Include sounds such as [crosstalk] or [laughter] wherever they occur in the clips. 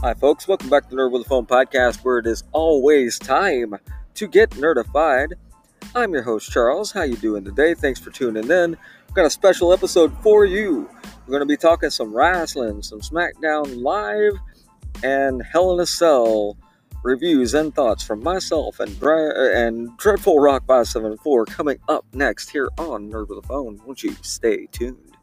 Hi, folks. Welcome back to Nerd with a Phone podcast, where it is always time to get nerdified. I'm your host, Charles. How you doing today? Thanks for tuning in. We've got a special episode for you. We're going to be talking some wrestling, some SmackDown Live, and Hell in a Cell reviews and thoughts from myself and and Dreadful Rock 574 coming up next here on Nerd with a Phone. Won't you stay tuned?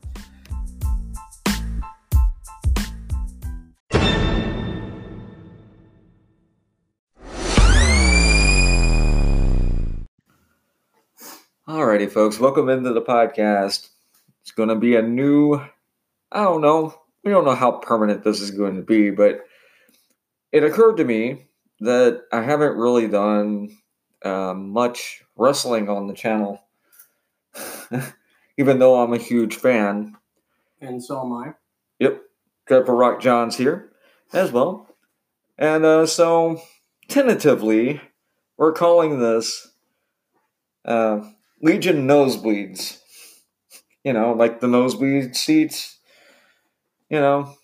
Alrighty, folks, welcome into the podcast. It's going to be a new, I don't know, we don't know how permanent this is going to be, but it occurred to me that I haven't really done um, much wrestling on the channel, [laughs] even though I'm a huge fan. And so am I. Yep, Dreadful Rock John's here as well. And uh, so, tentatively, we're calling this. Uh, Legion nosebleeds. You know, like the nosebleed seats. You know.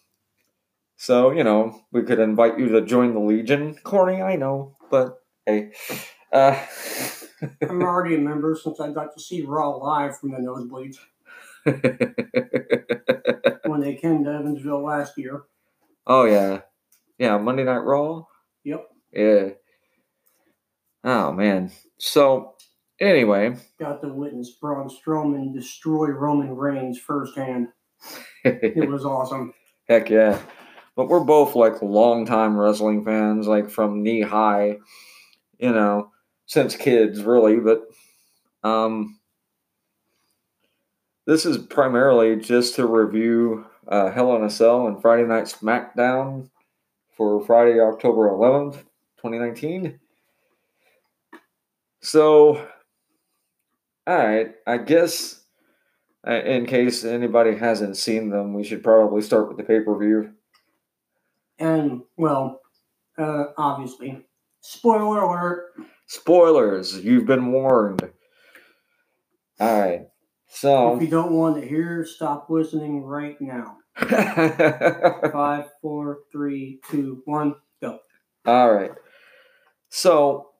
So, you know, we could invite you to join the Legion. Corny, I know, but hey. Uh, [laughs] I'm already a member since I got to see Raw live from the nosebleeds [laughs] when they came to Evansville last year. oh, yeah. Yeah, Monday Night Raw? Yep. Yeah. Oh, man. So, anyway. Got to witness Braun Strowman destroy Roman Reigns firsthand. [laughs] It was awesome. Heck yeah. But we're both like longtime wrestling fans, like from knee high, you know, since kids really. But um this is primarily just to review uh, Hell in a Cell and Friday Night SmackDown for Friday, October 11th, 2019. So, all right, I guess uh, in case anybody hasn't seen them, we should probably start with the pay per view. And, well, uh, obviously, spoiler alert. Spoilers, you've been warned. All right, so. If you don't want to hear, stop listening right now. [laughs] Five, four, three, two, one, go. All right. So,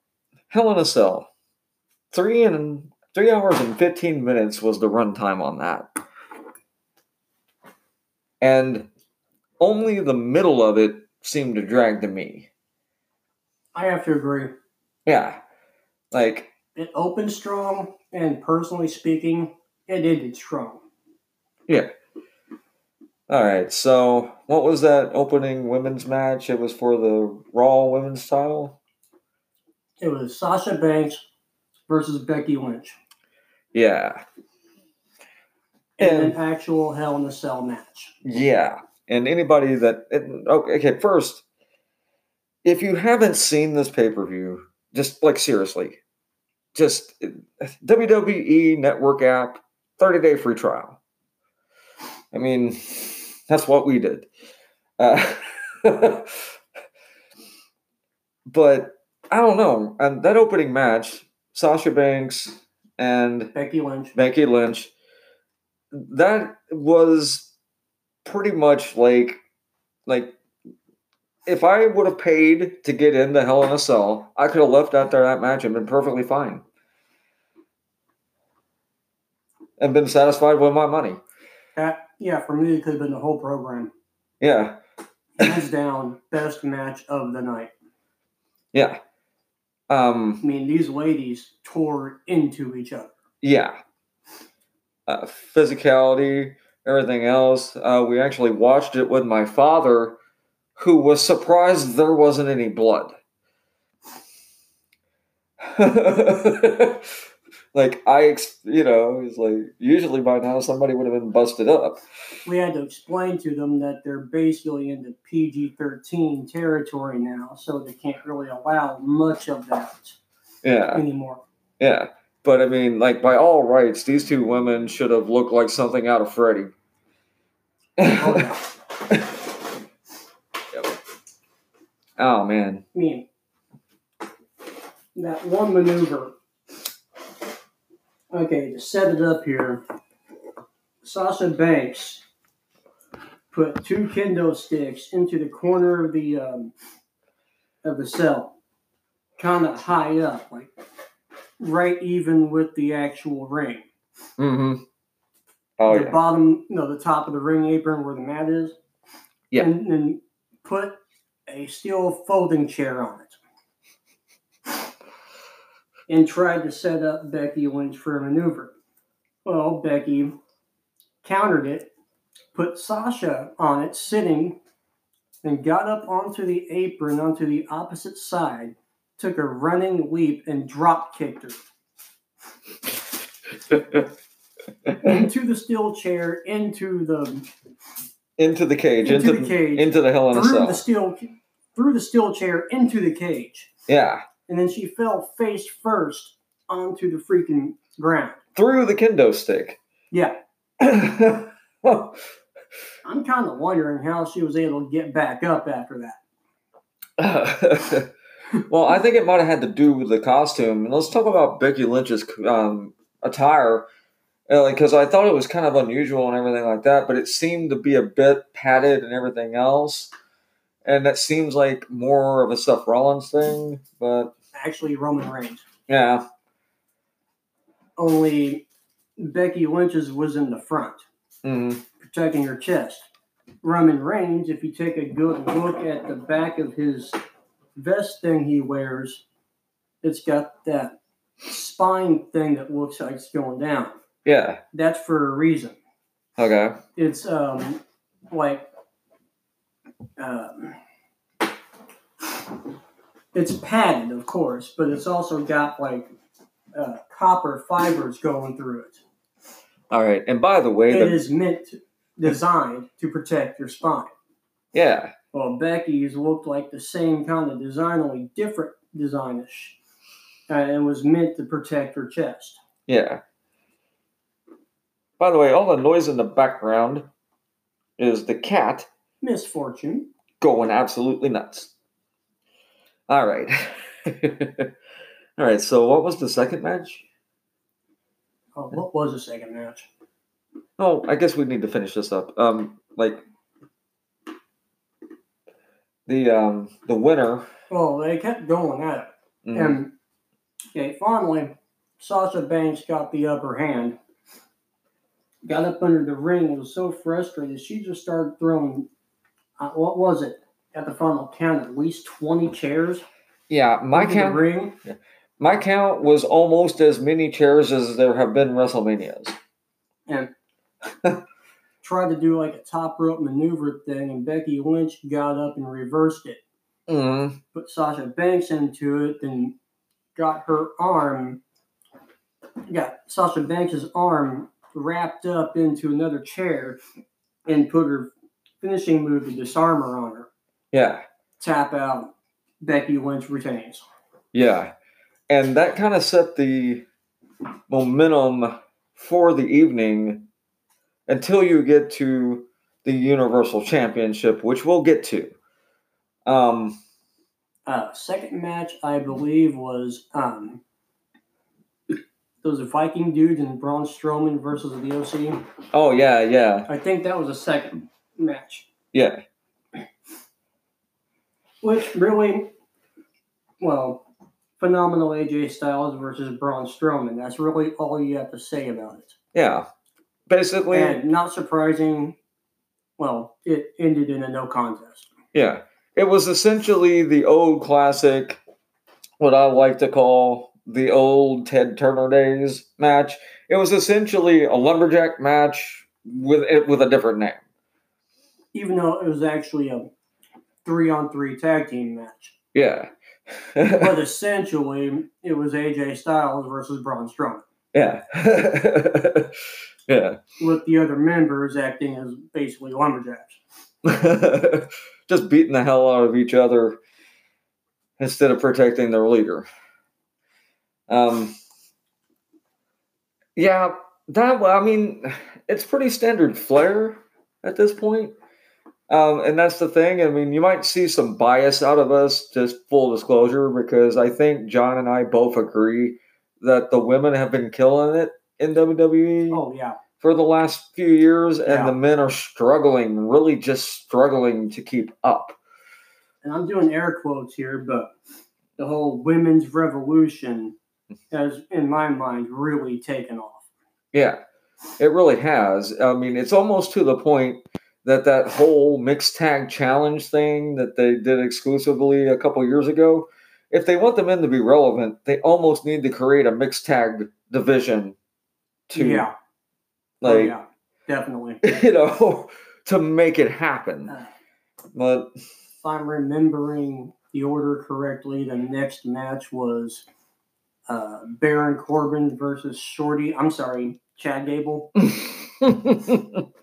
Hell in a Cell. Three and three hours and fifteen minutes was the runtime on that, and only the middle of it seemed to drag to me. I have to agree. Yeah, like It opened strong, and personally speaking, it ended strong. yeah. All right. So, what was that opening women's match? It was for the Raw Women's Title. It was Sasha Banks versus Becky Lynch Yeah. in And- an actual Hell in a Cell match. Yeah, and anybody that okay, okay, first, if you haven't seen this pay per view, just like seriously, just WWE Network app, thirty day free trial. I mean, that's what we did. Uh, [laughs] but I don't know, and that opening match, Sasha Banks and Becky Lynch. Becky Lynch, that was pretty much like like if I would have paid to get into Hell in a Cell, I could have left after that match and been perfectly fine. And been satisfied with my money. That, yeah, for me, it could have been the whole program. Yeah. Hands down, best match of the night. Yeah. Um I mean, these ladies tore into each other. yeah. Uh, physicality, everything else. Uh, we actually watched it with my father, who was surprised there wasn't any blood. [laughs] like I, ex- you know, it's like usually by now somebody would have been busted up. We had to explain to them that they're basically into PG 13 territory now, so they can't really allow much of that Yeah, anymore. yeah. But I mean, like by all rights, these two women should have looked like something out of Freddy. Oh, yeah. [laughs] Oh man. I mean, that one maneuver. Okay, to set it up here, Sasha Banks put two kendo sticks into the corner of the um, of the cell, kind of high up, like right even with the actual ring. Mm-hmm. Oh the yeah. bottom, no, the top of the ring apron where the mat is. Yeah. And then put a steel folding chair on it. And tried to set up Becky Lynch for a maneuver. Well, Becky countered it, put Sasha on it sitting, and got up onto the apron onto the opposite side, took a running leap and drop kicked her into the steel chair, into the into the cage. Into Into, the cage. Into the hell in a cell. the steel through the steel chair into the cage, yeah. And then she fell face first onto the freaking ground. Through the kendo stick. Yeah, [laughs] I'm kind of wondering how she was able to get back up after that. [laughs] well, I think it might have had to do with the costume. And let's talk about Becky Lynch's um, attire, because I thought it was kind of unusual and everything like that, but it seemed to be a bit padded and everything else. And that seems like more of a Seth Rollins thing, but Actually, Roman Reigns. yeah, Only Becky Lynch's was in the front, mm, protecting her chest. Roman Reigns, if you take a good look at the back of his vest thing he wears, it's got that spine thing that looks like it's going down. yeah, That's for a reason. okay, It's um like um, it's padded, of course, but it's also got like uh, copper fibers going through it. all right. And by the way, It the, is meant to, designed to protect your spine. yeah, Well, Becky's looked like the same kind of design, only different designish, uh, and was meant to protect her chest. yeah. By the way, all the noise in the background is the cat Misfortune. going absolutely nuts. All right. [laughs] All right, so what was the second match? Oh, what was the second match? Oh, I guess we need to finish this up. Um like the um the winner Well, they kept going at it. mm, And okay, finally, Sasha Banks got the upper hand. Got up under the ring, was so frustrated, she just started throwing. Uh, what was it at the final count? At least twenty chairs. yeah, my count ring. my count was almost as many chairs as there have been WrestleManias. and [laughs] tried to do like a top rope maneuver thing, and Becky Lynch got up and reversed it. Mm, Put Sasha Banks into it, then got her arm, got Sasha Banks' arm wrapped up into another chair, and put her finishing move, the disarmer, on her. Yeah. Tap out. Becky Lynch retains. Yeah. And that kind of set the momentum for the evening until you get to the Universal Championship, which we'll get to. Um, Uh, second match, I believe, was um, those Viking dudes and Braun Strowman versus the OC. oh, yeah, yeah, I think that was a second match, yeah. Which really, well, phenomenal AJ Styles versus Braun Strowman. That's really all you have to say about it. Yeah. Basically, And not surprising, well, it ended in a no contest. yeah. It was essentially the old classic, what I like to call the old Ted Turner days match. It was essentially a lumberjack match with it with a different name. Even though it was actually a three on three tag team match. Yeah. [laughs] But [laughs] essentially, it was AJ Styles versus Braun Strowman, yeah. [laughs] yeah. with the other members acting as basically lumberjacks. Just beating the hell out of each other instead of protecting their leader. Um Yeah, that I mean, it's pretty standard flair at this point. Um, and that's the thing. I mean, you might see some bias out of us, just full disclosure, because I think John and I both agree that the women have been killing it in WWE Oh, yeah. for the last few years, and Yeah. the men are struggling, really just struggling to keep up. And I'm doing air quotes here, but the whole women's revolution has, in my mind, really taken off. Yeah, it really has. I mean, it's almost to the point that that whole mixed tag challenge thing that they did exclusively a couple years ago, if they want the men to be relevant, they almost need to create a mixed tag division to yeah, oh, like yeah, definitely. [laughs] you know to make it happen. Uh, But if I'm remembering the order correctly, the next match was uh, Baron Corbin versus Shorty. I'm sorry, Chad Gable. [laughs]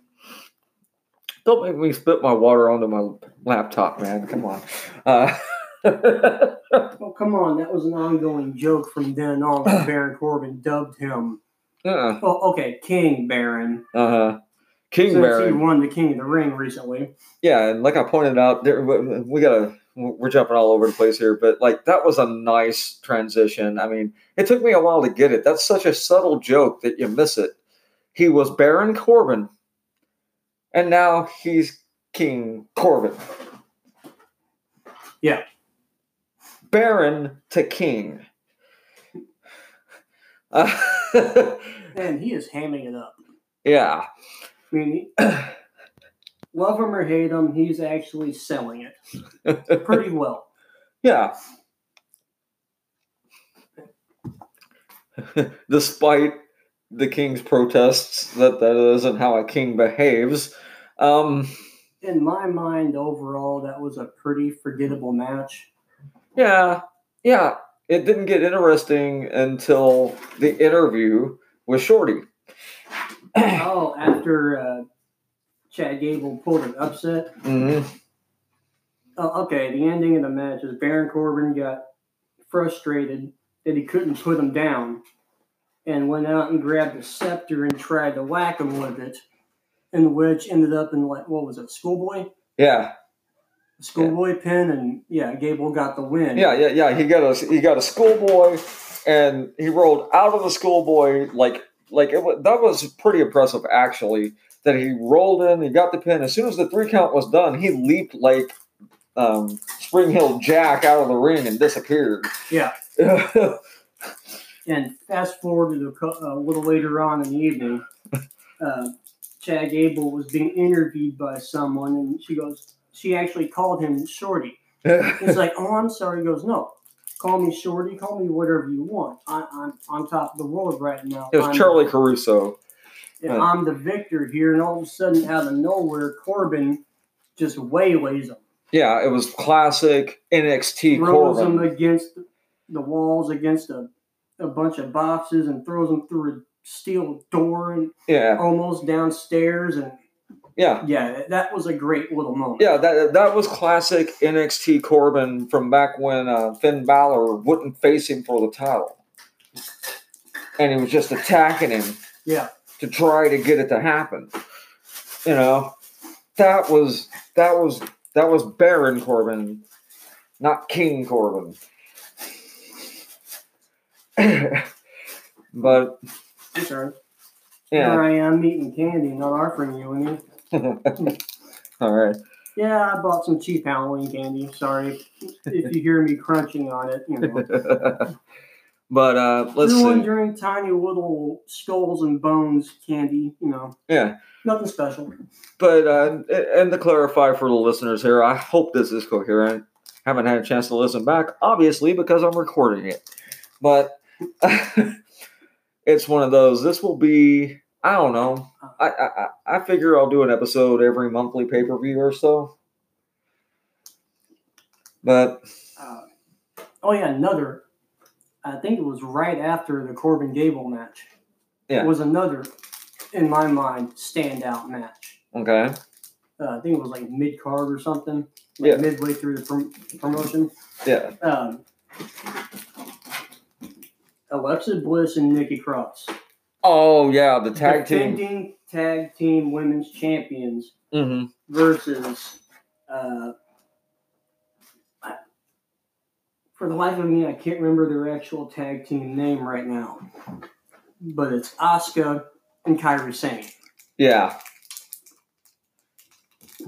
Don't make me spit my water onto my laptop, man. Come on. Uh, [laughs] Oh, come on. That was an ongoing joke from then on. when [clears throat] Baron Corbin dubbed him. uh, Oh, okay, King Baron. uh, huh. King Since he won the King of the Ring recently. Yeah, and like I pointed out, there, we we gotta we're jumping all over the place here, but like that was a nice transition. I mean, it took me a while to get it. That's such a subtle joke that you miss it. He was Baron Corbin, and now he's King Corbin. Yeah. Baron to King. [laughs] Uh, And he is hamming it up. yeah. I mean, he- [clears throat] love him or hate him, he's actually selling it [laughs] pretty well. Yeah. [laughs] Despite the king's protests that that isn't how a king behaves. Um, In my mind, overall, that was a pretty forgettable match. yeah, yeah. It didn't get interesting until the interview with Shorty. [clears throat] Oh, after uh, Chad Gable pulled an upset. hmm Oh, okay, the ending of the match is Baron Corbin got frustrated that he couldn't put him down and went out and grabbed a scepter and tried to whack him with it. And which ended up in like what was it, schoolboy? Yeah, Schoolboy pin and yeah, Gable got the win. yeah, yeah, yeah. He got a he got a schoolboy, and he rolled out of the schoolboy like like it was, that was pretty impressive actually. That he rolled in, he got the pin. As soon as the three count was done, he leaped like um, Spring Hill Jack out of the ring and disappeared. Yeah. [laughs] yeah, And fast forward to a, a little later on in the evening, [laughs] uh, Chad Gable was being interviewed by someone, and she goes, she actually called him Shorty. [laughs] He's like, "Oh, I'm sorry." He goes, "No, call me Shorty. Call me whatever you want. I, I'm on top of the world right now. it was I'm, Charly Caruso. I'm the victor here." And all of a sudden, out of nowhere, Corbin just waylays him, Yeah, it was classic NXT throws him Corbin. against the walls, against a, a bunch of boxes, and throws them through a steel door and Yeah, almost downstairs. And yeah. yeah, that was a great little moment. Yeah, that that was classic NXT Corbin from back when uh, Finn Balor wouldn't face him for the title, and he was just attacking him Yeah. to try to get it to happen. You know, that was that was that was Baron Corbin, not King Corbin. [coughs] but I'm sorry. Here I am eating candy, not offering you any. [laughs] all right. Yeah, I bought some cheap Halloween candy. Sorry if you hear me crunching on it. You know, [laughs] but uh, let's see. wondering tiny little skulls and bones candy. You know, Yeah. nothing special. But uh, and to clarify for the listeners here, I hope this is coherent. Haven't had a chance to listen back, obviously, because I'm recording it. But [laughs] it's one of those. This will be. I don't know. I I, I- I figure I'll do an episode every monthly pay per view or so. But Uh, oh yeah, another. I think it was right after the Corbin Gable match. Yeah. was another, in my mind, standout match. okay, Uh, I think it was like mid card or something. Like Yeah. midway through the prom- promotion. yeah, Um, Alexa Bliss and Nikki Cross. oh yeah, the tag team. defending tag team women's champions hmm versus uh, for the life of me I can't remember their actual tag team name right now but it's Asuka and Kairi Sane. Yeah.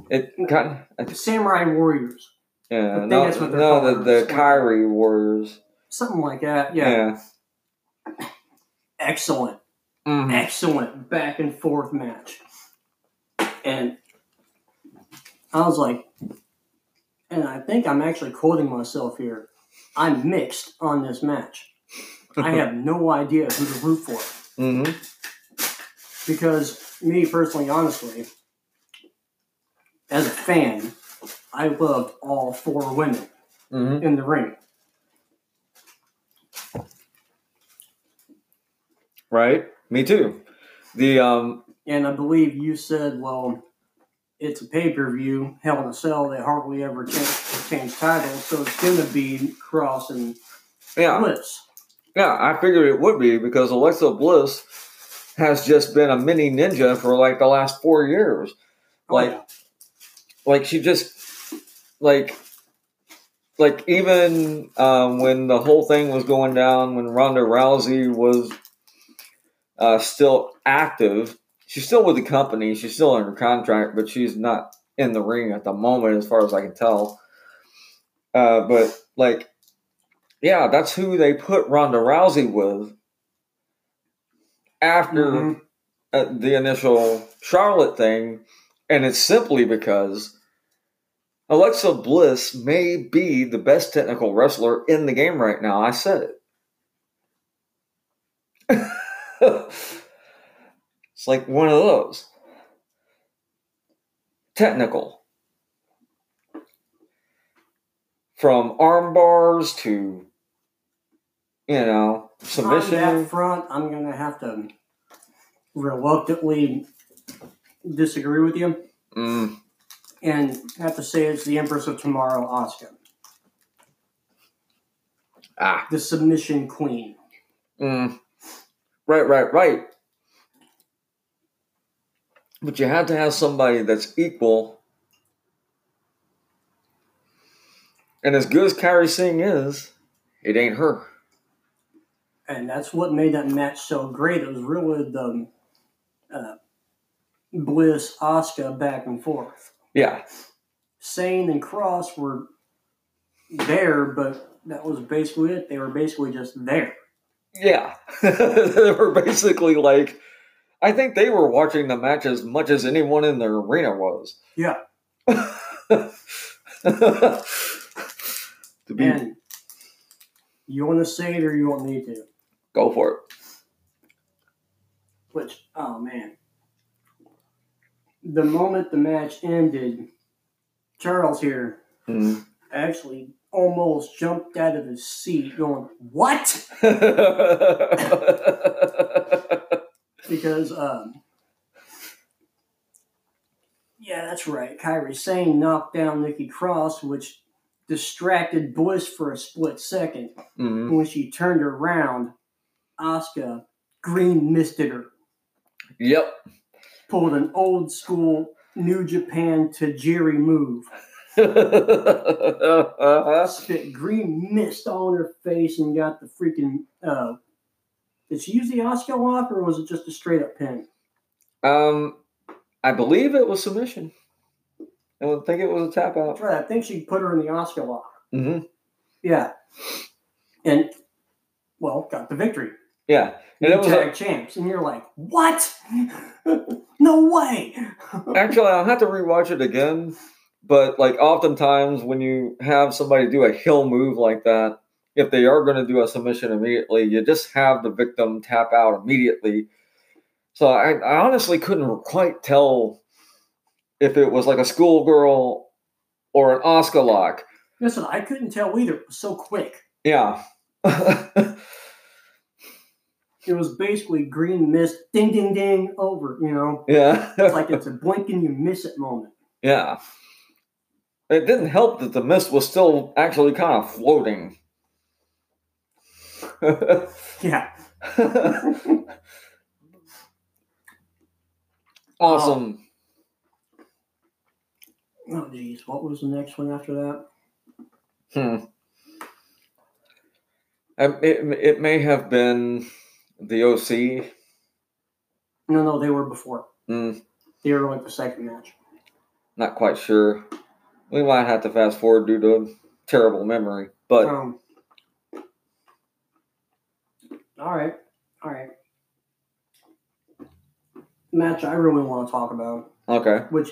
It kind The Samurai Warriors, yeah, no, that's what they're no, the, the Kyrie Warriors. something like that. Yeah, Yeah. Excellent, Mhm. excellent back and forth match. And I was like, and I think I'm actually quoting myself here. I'm mixed on this match. I [laughs] have no idea who to root for. Mhm. because me personally, honestly, as a fan, I loved all four women Mhm. in the ring. Right. Me too. The um. And I believe you said, well, it's a pay per view, Hell in a Cell. They hardly ever change, change titles, so it's going to be Cross and Yeah. Bliss. Yeah. I figured it would be because Alexa Bliss has just been a mini ninja for like the last four years. Oh, Like- yeah. like she just like like even um, when the whole thing was going down when Ronda Rousey was uh, still active she's still with the company she's still under contract but she's not in the ring at the moment as far as I can tell uh, but like yeah that's who they put Ronda Rousey with after Mhm. uh, the initial Charlotte thing, and it's simply because Alexa Bliss may be the best technical wrestler in the game right now. I said it. [laughs] it's like one of those. Technical. From arm bars to, you know, submission. On that front, I'm going to have to reluctantly disagree with you Mm, and have to say it's the Empress of Tomorrow, Asuka, ah. the submission queen. Mm. Right, right, right. But you have to have somebody that's equal. And as good as Kairi Sane is, it ain't her. and that's what made that match so great. It was really the uh, Bliss Asuka back and forth. Yeah. Sane and Cross were there, but that was basically it. They were basically just there. Yeah. [laughs] they were basically like, I think they were watching the match as much as anyone in the arena was. Yeah. [laughs] to be, And you want to say it or you want me to? go for it. Which, oh man. The moment the match ended, Charles here Mm. actually almost jumped out of his seat going, What? [laughs] because um yeah that's right Kairi Sane knocked down Nikki Cross which distracted Bliss for a split second Mhm. when she turned around Asuka green misted her Yep. pulled an old school New Japan Tajiri move. Spit [laughs] green mist all in her face and got the freaking uh did she use the Asuka lock or was it just a straight up pin Um, I believe it was submission. I don't think it was a tap that's out. right I think she put her in the Asuka lock hmm Yeah. And, well, got the victory. Yeah, and it was tag a, champs. And you're like, what? [laughs] no way. [laughs] actually I'll have to rewatch it again. But like oftentimes when you have somebody do a hill move like that, if they are going to do a submission immediately, you just have the victim tap out immediately. So I, I honestly couldn't quite tell if it was like a schoolgirl or an Asuka lock. Listen, I couldn't tell either. It was so quick. Yeah. [laughs] It was basically green mist, ding, ding, ding, over, you know? yeah. It's like it's a blink and you miss it moment. [laughs] yeah. It didn't help that the mist was still actually kind of floating. [laughs] Yeah. [laughs] awesome. Oh, geez. What was the next one after that? Hmm. Um, It, it may have been the OC. No, no, they were before. Mm, They were like the second match. not quite sure. We might have to fast forward due to terrible memory. But Um, all right, all right. Match I really want to talk about, okay, which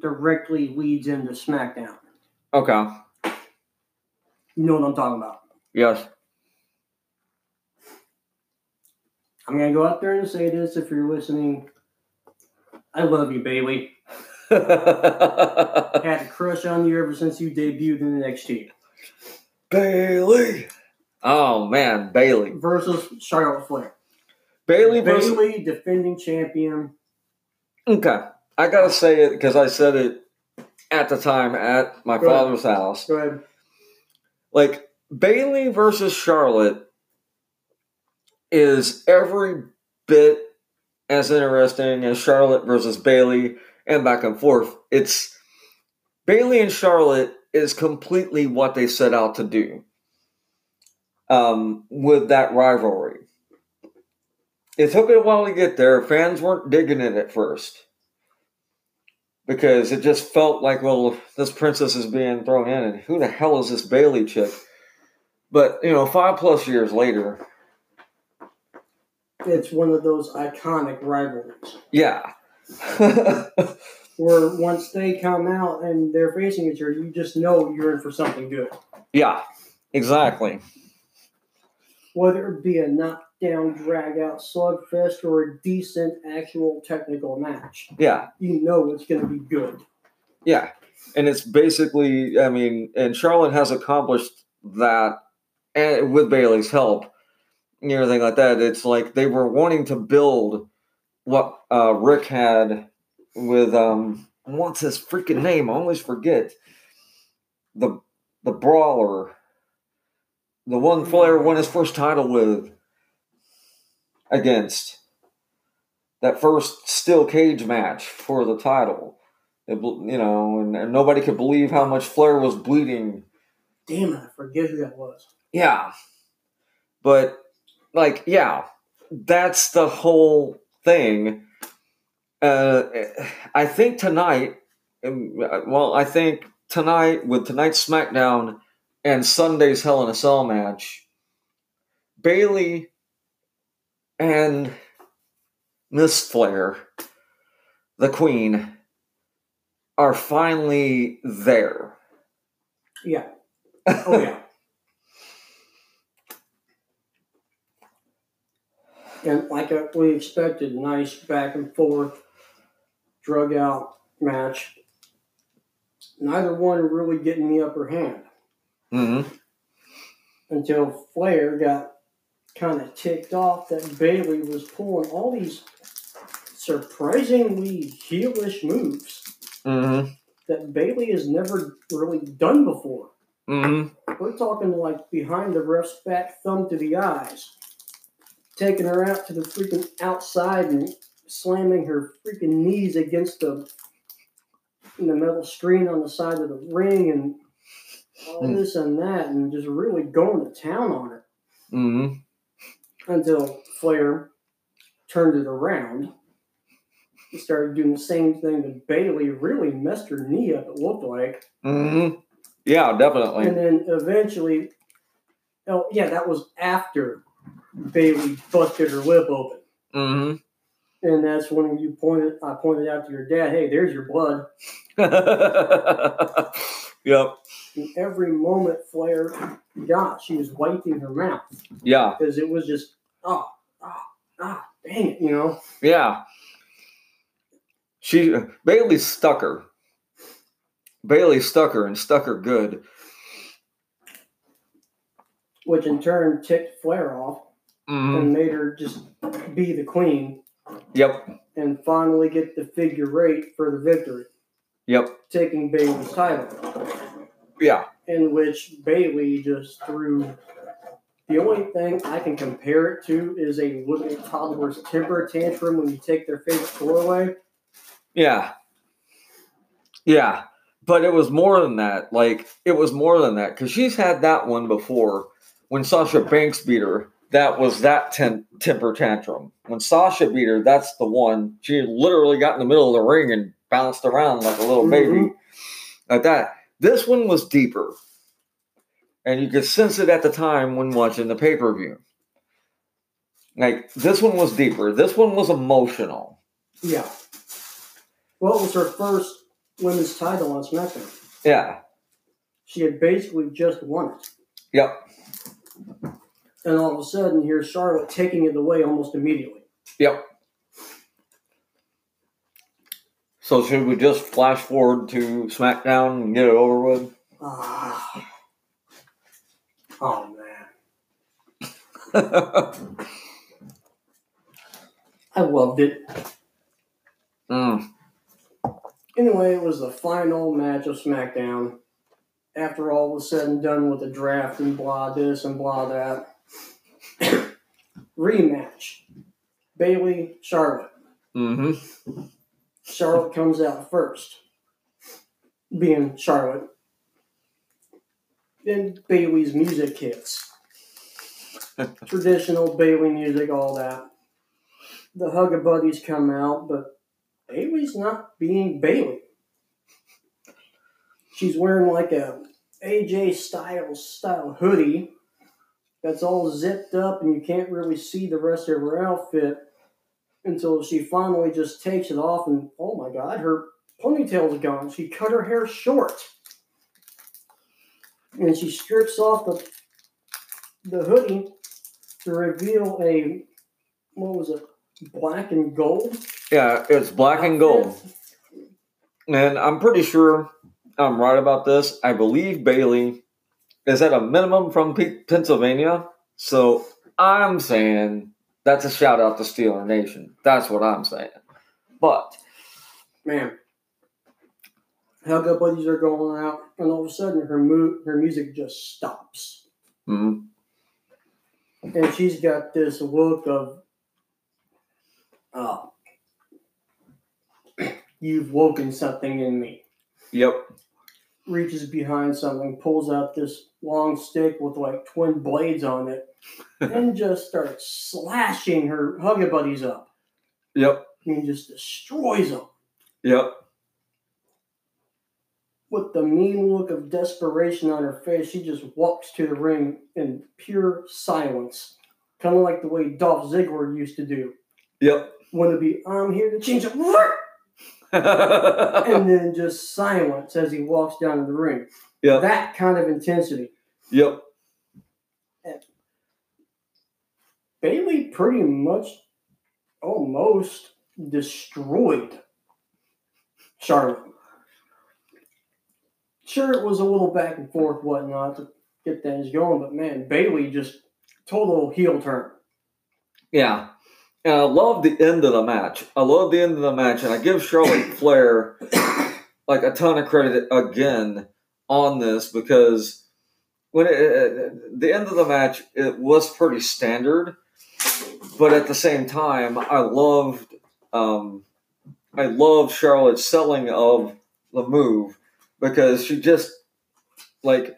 directly leads into SmackDown. okay, You know what I'm talking about. yes, I'm gonna go out there and say this if you're listening. I love you, Bayley. [laughs] [laughs] Had a crush on you ever since you debuted in the NXT. Bayley. Oh man, Bayley. Versus Charlotte Flair. Bayley versus Bayley, defending champion. Okay. I gotta say it because I said it at the time at my Go ahead. father's house. Go ahead. Like Bayley versus Charlotte is every bit as interesting as Charlotte versus Bayley and back and forth. It's Bayley and Charlotte is completely what they set out to do um, with that rivalry. It took it a while to get there. Fans weren't digging it at first because it just felt like, well, this princess is being thrown in, and who the hell is this Bayley chick? But you know, five plus years later, It's one of those iconic rivalries yeah, [laughs] where once they come out and they're facing each other, you just know you're in for something good. yeah, exactly. Whether it be a knockdown, drag out slugfest or a decent actual technical match, Yeah, you know it's going to be good. yeah, and it's basically, I mean, and Charlotte has accomplished that, and with Bayley's help, and everything like that. It's like they were wanting to build what uh, Rick had with um, what's his freaking name? I always forget the the brawler, the one Flair won his first title with against that first steel cage match for the title. It you know, and, and nobody could believe how much Flair was bleeding. Damn it, I forget who that was. Yeah, but like, yeah, that's the whole thing. Uh, I think tonight, um, well, I think tonight with tonight's SmackDown and Sunday's Hell in a Cell match, Bayley and Miss Flair, the Queen, are finally there. Yeah. Oh, yeah. And like we expected, nice back and forth, drug out match. Neither one really getting the upper hand Mm-hmm. until Flair got kind of ticked off that Bayley was pulling all these surprisingly heelish moves Mm-hmm. that Bayley has never really done before. Mm-hmm. We're talking like behind the ref's back, thumb to the eyes, taking her out to the freaking outside and slamming her freaking knees against the the metal screen on the side of the ring and all Hmm. this and that, and just really going to town on her Mm-hmm. until Flair turned it around. He started doing the same thing to Bayley, really messed her knee up, it looked like. Mm-hmm. Yeah, definitely. And then eventually, oh, yeah, that was after Bayley busted her lip open. Mm-hmm. And that's when you pointed, I pointed out to your dad, hey, there's your blood. [laughs] yep. And every moment Flair got, she was wiping her mouth Yeah. because it was just, ah, ah, ah, dang it, you know? Yeah. She Bayley stuck her. Bayley stuck her and stuck her good. Which in turn ticked Flair off Mm-hmm. and made her just be the queen Yep. and finally get the figure eight for the victory, Yep. taking Bayley's title. Yeah. in which Bayley just threw. The only thing I can compare it to is a little toddler's temper tantrum when you take their favorite toy away. Yeah. Yeah. But it was more than that. Like, it was more than that. Because she's had that one before when Sasha Banks beat her that was that ten- temper tantrum. When Sasha beat her, that's the one. She literally got in the middle of the ring and bounced around like a little baby. Mhm. Like that. This one was deeper. And you could sense it at the time when watching the pay per view. Like, this one was deeper. This one was emotional. Yeah. Well, it was her first women's title on SmackDown. Yeah. She had basically just won it. Yep. And all of a sudden, here's Charlotte taking it away almost immediately. Yep. So, should we just flash forward to SmackDown and get it over with? Ah. Oh, man. [laughs] I loved it. mm. Anyway, it was the final match of SmackDown. After all was said and done with the draft and blah this and blah that. [coughs] Rematch. Bayley, Charlotte. Mm-hmm. Charlotte comes out first. Being Charlotte. Then Bayley's music hits. [laughs] Traditional Bayley music, all that. The Hugga Buddies come out, but Bayley's not being Bayley. She's wearing like a AJ Styles style hoodie that's all zipped up and you can't really see the rest of her outfit until she finally just takes it off and oh my god, her ponytail's gone. She cut her hair short. And she strips off the the hoodie to reveal a what was it? Black and gold? Yeah, it's black and gold. And I'm pretty sure I'm right about this. I believe Bayley is at a minimum from P- Pennsylvania. So I'm saying that's a shout out to Steeler Nation. That's what I'm saying. But Man. Hugga buddies are going out, and all of a sudden her mo- her music just stops. mm, And she's got this look of, oh, [clears throat] you've woken something in me. yep, Reaches behind something, pulls out this long stick with like twin blades on it, [laughs] and just starts slashing her Hugga buddies up. yep, I mean, just destroys them. yep, with the mean look of desperation on her face, she just walks to the ring in pure silence, kind of like the way Dolph Ziggler used to do. yep. Want to be, I'm here to change it, and [laughs] then just silence as he walks down to the ring. Yeah. That kind of intensity. yep. Bayley pretty much almost destroyed Charlotte. Sure, it was a little back and forth, whatnot, to get things going, but man, Bayley just total heel turn. Yeah. And I love the end of the match. I love the end of the match, and I give Charlotte [coughs] Flair like a ton of credit again on this because when it, the end of the match it was pretty standard, but at the same time I loved um, I loved Charlotte's selling of the move because she just like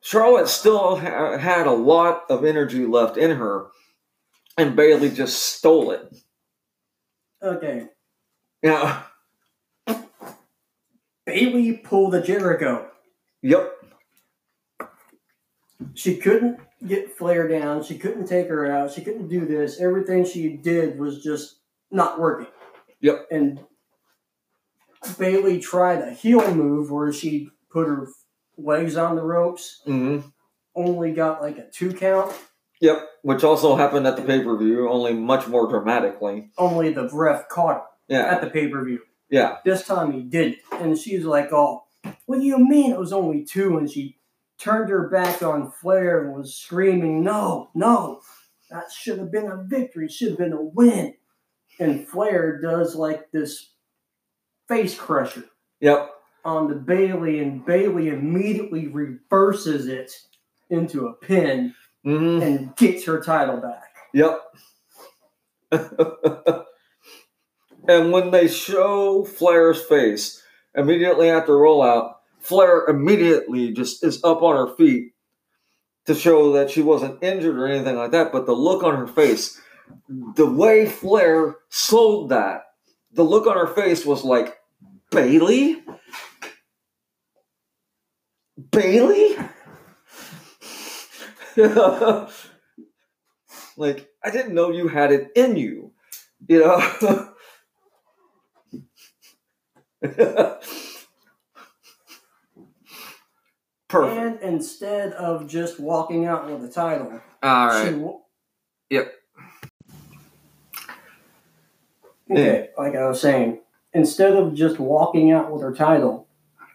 Charlotte still ha- had a lot of energy left in her, and Bayley just stole it. Okay, Yeah. Bayley pulled the Jericho. Yep. She couldn't get Flair down. She couldn't take her out. She couldn't do this. Everything she did was just not working. Yep. And Bayley tried a heel move where she put her legs on the ropes, hmm only got like a two count. Yep. Which also happened at the pay per view, only much more dramatically. Only the ref caught her Yeah. at the pay per view. Yeah. This time he didn't. And she's like, oh, what do you mean it was only two? And she turned her back on Flair and was screaming, no, no, that should have been a victory, should have been a win. And Flair does like this face crusher Yep. on the Bayley, and Bayley immediately reverses it into a pin hmm and gets her title back. Yep. [laughs] and when they show Flair's face immediately after rollout, Flair immediately just is up on her feet to show that she wasn't injured or anything like that, but the look on her face, the way Flair sold that, the look on her face was like, Bailey? Bayley? [laughs] like, I didn't know you had it in you, you know? [laughs] Perfect. And instead of just walking out with the title, All she right. wa- Yep. Okay, like I was saying, instead of just walking out with her title,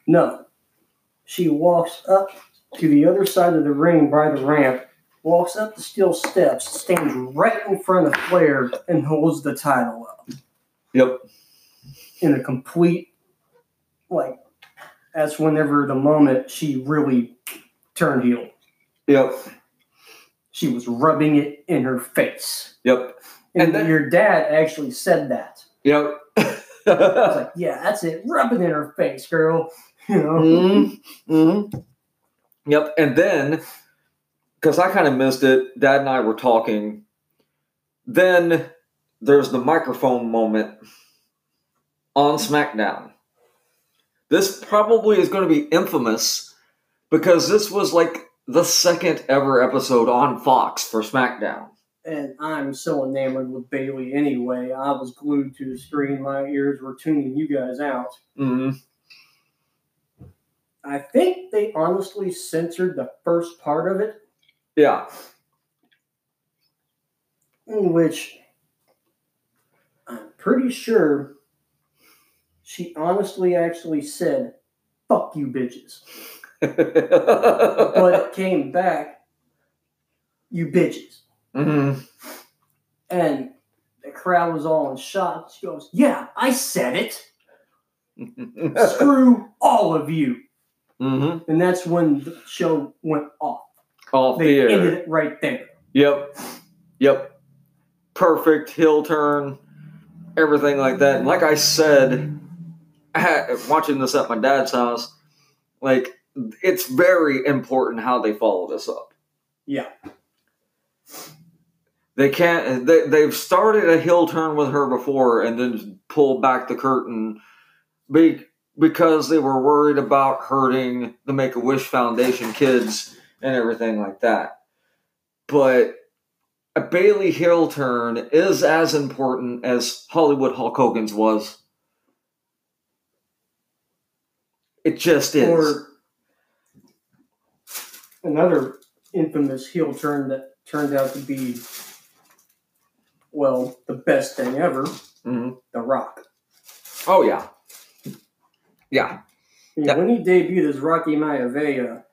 no. She walks up to the other side of the ring by the ramp, walks up the steel steps, stands right in front of Flair, and holds the title up Yep. in a complete, like, that's whenever the moment she really turned heel. Yep. She was rubbing it in her face. Yep. And, And then- your dad actually said that. Yep. I was like, yeah, that's it. Rub it in her face, girl. [laughs] You know? hmm Yep. And then, because I kind of missed it, Dad and I were talking. Then there's the microphone moment on SmackDown. This probably is going to be infamous because this was like the second ever episode on Fox for SmackDown. And I'm so enamored with Bayley anyway. I was glued to the screen. My ears were tuning you guys out. hmm I think they honestly censored the first part of it, Yeah. in which I'm pretty sure she honestly actually said, fuck you bitches. [laughs] But it came back, you bitches. hmm And the crowd was all in shock. She goes, yeah, I said it. [laughs] Screw all of you. Hmm And that's when the show went off. Off They the air. ended it right there. Yep. Yep. Perfect heel turn, everything like that. And like I said, I had- watching this at my dad's house, like it's very important how they follow this up. Yeah. They can't. They, they've started a heel turn with her before, and then pull back the curtain, be, because they were worried about hurting the Make a Wish Foundation kids and everything like that. But a Bayley heel turn is as important as Hollywood Hulk Hogan's was. It just is. Or another infamous heel turn that turned out to be, well, the best thing ever Mhm. The Rock. Oh yeah, yeah, Yeah. When he debuted as Rocky Maivia,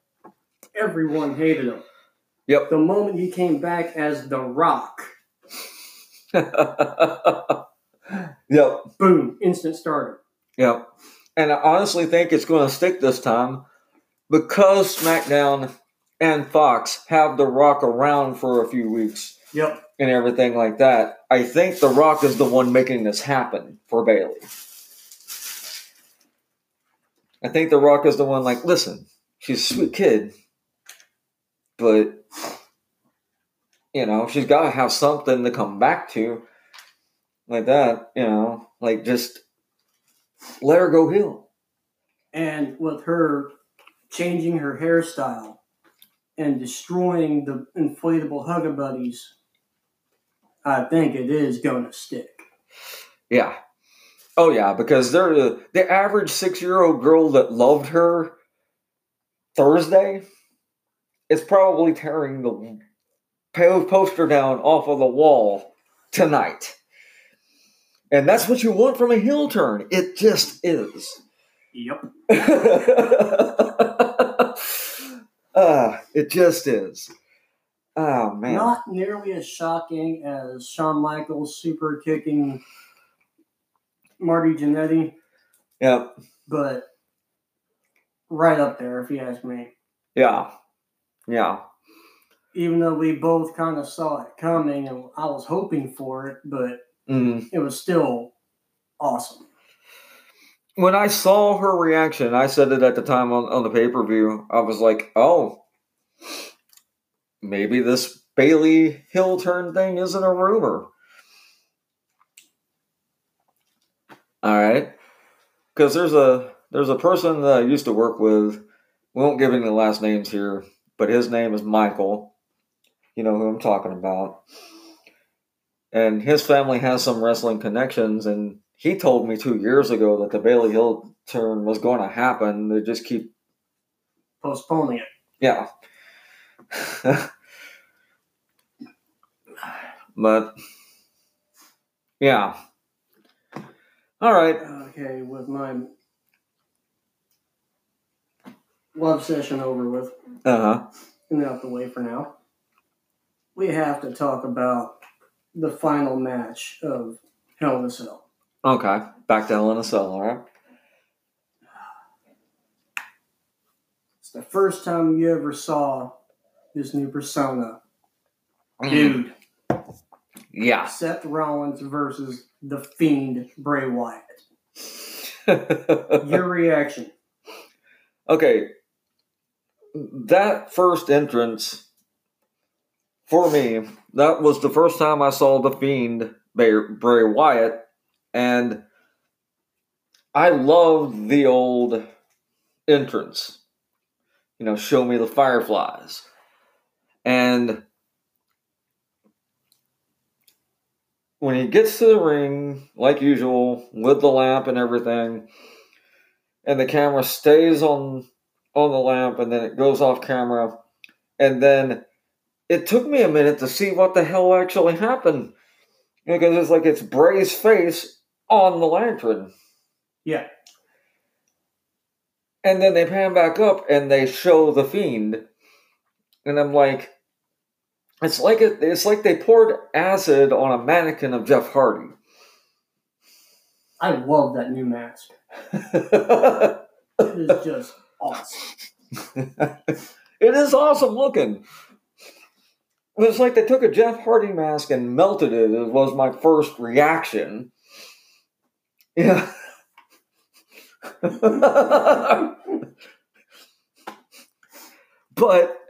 everyone hated him. Yep. The moment he came back as The Rock, [laughs] yep. boom, instant starter. Yep. And I honestly think it's going to stick this time because SmackDown and Fox have The Rock around for a few weeks Yep. and everything like that. I think The Rock is the one making this happen for Bayley. I think The Rock is the one like, listen, she's a sweet kid, but you know, she's got to have something to come back to like that, you know, like just let her go heel. And with her changing her hairstyle and destroying the inflatable Hugga Buddies, I think it is going to stick. Yeah. Oh yeah, because they're the, the average six year old girl that loved her Thursday is probably tearing the poster down off of the wall tonight. And that's what you want from a heel turn. It just is. Yep. uh, [laughs] it just is. Oh man. Not nearly as shocking as Shawn Michaels super kicking Marty Jannetty, Yep. but right up there, if you ask me. Yeah. Yeah. Even though we both kind of saw it coming and I was hoping for it, but Mm. it was still awesome. when I saw her reaction, I said it at the time on, on the pay per view. I was like, "Oh, maybe this Bayley heel turn thing isn't a rumor. All right, because there's a there's a person that I used to work with. We won't give any last names here, but his name is Michael. You know who I'm talking about. And his family has some wrestling connections, and he told me two years ago that the Bayley heel turn was going to happen. They just keep Postponing it. yeah. [laughs] but yeah. All right. Okay, with my love session over with Uh huh. and out the way for now, we have to talk about the final match of Hell in a Cell. Okay. Back to Hell in a Cell. All right. It's the first time you ever saw this new persona. Mm. Dude, Yeah. [laughs] Seth Rollins versus The Fiend Bray Wyatt. Your reaction? okay. That first entrance for me, that was the first time I saw the Fiend Bray, Bray Wyatt, and I loved the old entrance. You know, show me the fireflies. And when he gets to the ring, like usual, with the lamp and everything, and the camera stays on on the lamp and then it goes off camera, and then it took me a minute to see what the hell actually happened. Because it's like it's Bray's face on the lantern. Yeah. And then they pan back up and they show the fiend. And I'm like, it's like it, it's like they poured acid on a mannequin of Jeff Hardy. I love that new mask. It is just awesome. [laughs] it is awesome looking. It's like they took a Jeff Hardy mask and melted it. It was my first reaction. Yeah. [laughs] but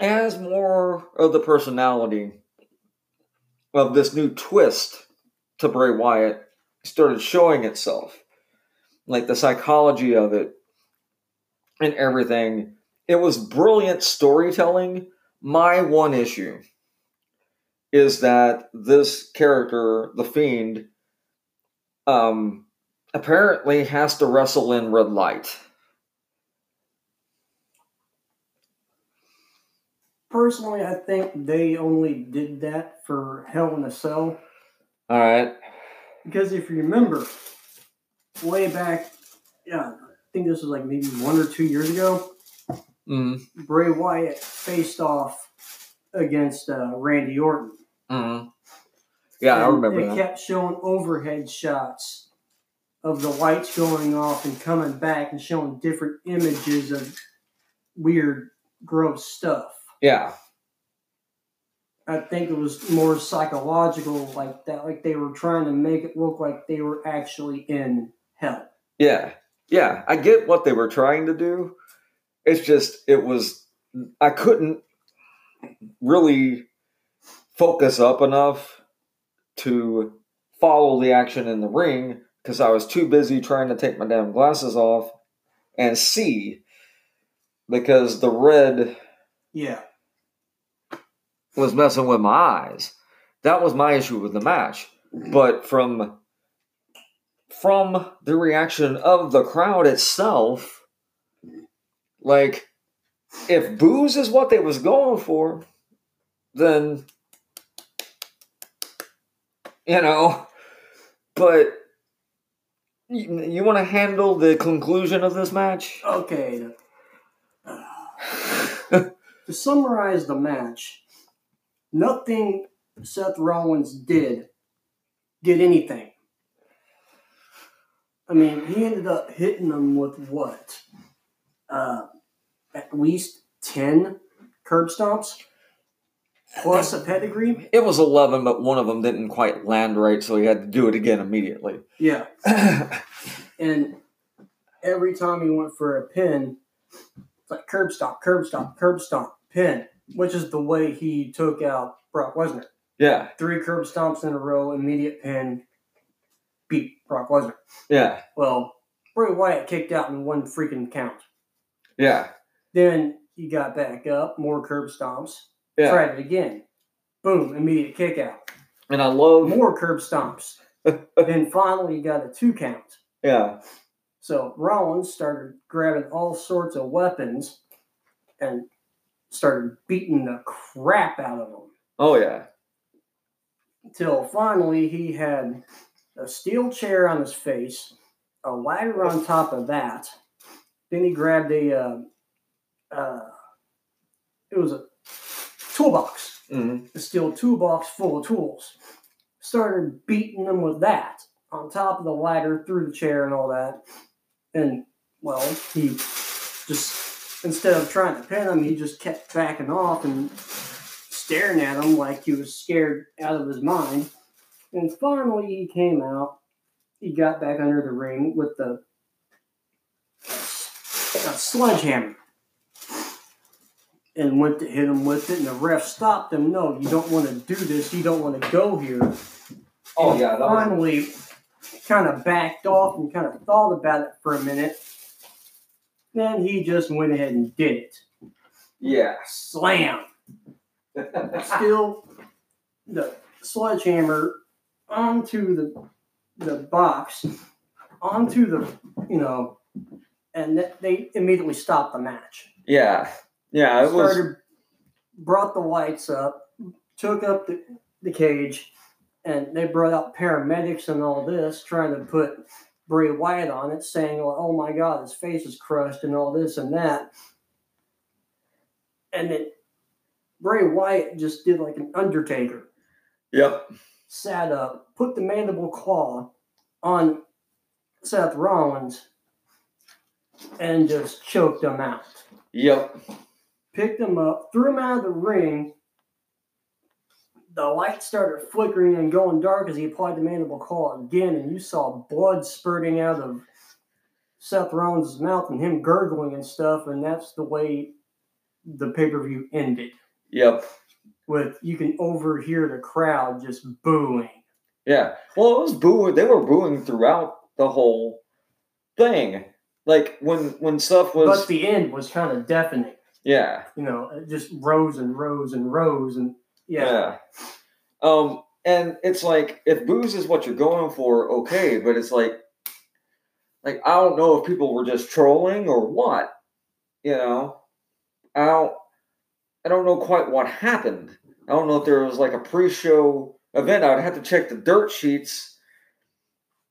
as more of the personality of this new twist to Bray Wyatt started showing itself, like the psychology of it and everything, it was brilliant storytelling. My one issue is that this character, the Fiend, um, apparently has to wrestle in red light. Personally, I think they only did that for Hell in a Cell All right. because if you remember, way back, yeah, I think this was like maybe one or two years ago. Mm, Bray Wyatt faced off against uh, Randy Orton. mm. Yeah, I remember It that. kept showing overhead shots of the lights going off and coming back and showing different images of weird, gross stuff. Yeah. I think it was more psychological, like that, like they were trying to make it look like they were actually in hell. Yeah. Yeah. I get what they were trying to do. It's just, it was, I couldn't really focus up enough to follow the action in the ring because I was too busy trying to take my damn glasses off and see because the red Yeah, was messing with my eyes. That was my issue with the match. But from from the reaction of the crowd itself, like if boos is what they was going for, then you know, but you, you want to handle the conclusion of this match? okay. to summarize the match, nothing Seth Rollins did did anything. I mean, he ended up hitting them with what? Uh, at least 10 curb stomps plus a pedigree? It was 11, but one of them didn't quite land right, so he had to do it again immediately. Yeah. [laughs] And every time he went for a pin, It's like curb stomp, curb stomp, curb stomp, pin, which is the way he took out Brock Lesnar. Yeah. Three curb stomps in a row, immediate pin, beat Brock Lesnar. Yeah. Well, Bray Wyatt kicked out in one freaking count. Yeah. Then he got back up, more curb stomps, Yeah. tried it again. Boom, immediate kick out. And I love. More curb stomps. [laughs] then finally he got a two count. Yeah. So Rollins started grabbing all sorts of weapons and started beating the crap out of them. Oh yeah. Until finally he had a steel chair on his face, a ladder on top of that. Then he grabbed a, uh, uh, it was a toolbox, Mm-hmm. a steel toolbox full of tools. Started beating them with that on top of the ladder, through the chair and all that. And, well, he just, instead of trying to pin him, he just kept backing off and staring at him like he was scared out of his mind. And finally, he came out. He got back under the ring with the a sledgehammer and went to hit him with it. And the ref stopped him. No, you don't want to do this. You don't want to go here. Oh And yeah. That was, finally, kind of backed off and kind of thought about it for a minute. Then he just went ahead and did it. yeah. Slam. Still, the sledgehammer onto the the box, onto the you know, and th- they immediately stopped the match. yeah. Yeah. It was. Brought the lights up, took up the, the cage, and they brought out paramedics and all this, trying to put Bray Wyatt on it, saying, well, "Oh my God, his face is crushed," and all this and that. And then Bray Wyatt just did like an Undertaker, Yep. sat up, put the mandible claw on Seth Rollins, and just choked him out Yep. picked him up, threw him out of the ring. The light started flickering and going dark as he applied the mandible claw again, and you saw blood spurting out of Seth Rollins' mouth and him gurgling and stuff, and that's the way the pay per view ended. Yep. With you can overhear the crowd just booing. Yeah. Well, it was booing. They were booing throughout the whole thing. Like when when stuff was. But the end was kind of deafening. yeah. You know, it just rose and rose and rose, and yeah, Yeah. Um, and it's like if boos is what you're going for, okay, but it's like like I don't know if people were just trolling or what. You know? I don't I don't know quite what happened. I don't know if there was like a pre-show event. I would have to check the dirt sheets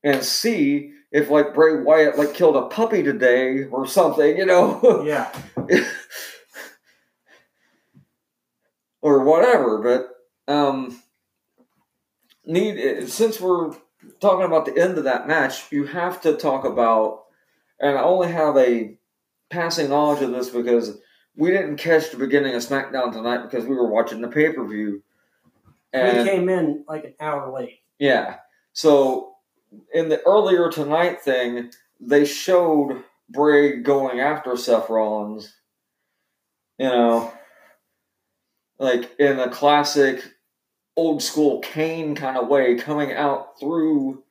and see if like Bray Wyatt like killed a puppy today or something, you know. yeah. [laughs] [laughs] or whatever. But um, need since we're talking about the end of that match, you have to talk about. And I only have a passing knowledge of this because we didn't catch the beginning of SmackDown tonight because we were watching the pay per view. And We came in like an hour late. yeah, so in the earlier tonight thing, they showed Bray going after Seth Rollins. You know, like in a classic old school Kane kind of way, coming out through.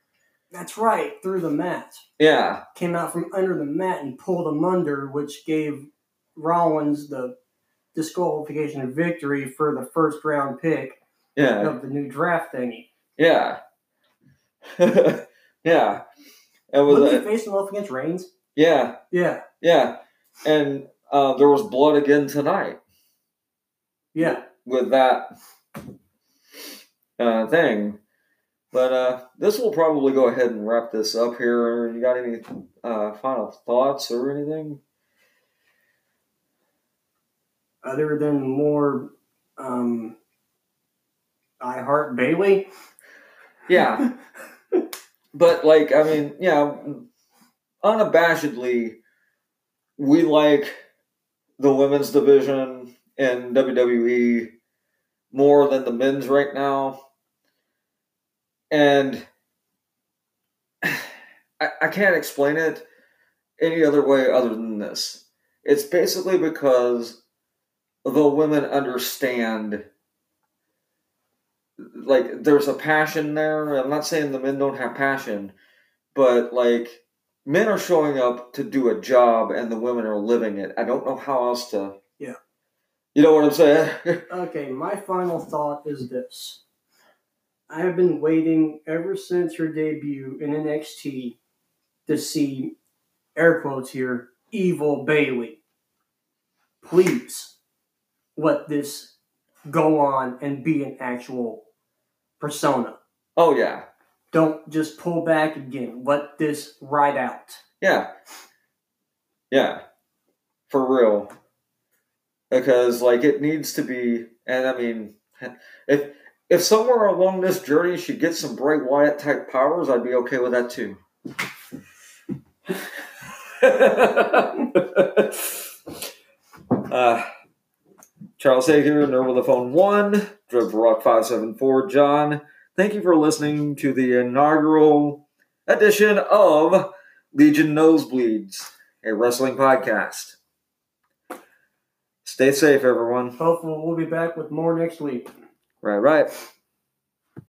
That's right, through the mat. Yeah, Came out from under the mat and pulled him under, which gave Rollins the disqualification victory for the first round pick yeah, of the new draft thingy. yeah, [laughs] yeah. It was Wasn't he a, facing off against Reigns? yeah, Yeah, yeah, and uh, there was blood again tonight. With that uh, thing. But uh, this will probably go ahead and wrap this up here. You got any uh, final thoughts or anything? Other than more um, I Heart Bayley. Yeah, [laughs] but like I mean, yeah, unabashedly, we like the women's division in WWE more than the men's right now, and [sighs] I, I can't explain it any other way other than this. it's basically because the women understand like there's a passion there. I'm not saying the men don't have passion, but like men are showing up to do a job and the women are living it. I don't know how else to. You know what I'm saying? [laughs] Okay, my final thought is this. I have been waiting ever since her debut in NXT to see, air quotes here, Evil Bayley. Please let this go on and be an actual persona. oh yeah. Don't just pull back again. Let this ride out. Yeah. Yeah. For real. Because like it needs to be and I mean if if somewhere along this journey she gets some Bray Wyatt type powers, I'd be okay with that too. uh, Charles Hager, with the Phone 1, Drove Rock 574, John. Thank you for listening to the inaugural edition of Legion Nosebleeds, a wrestling podcast. Stay safe, everyone. Hopefully, we'll be back with more next week. Right, right.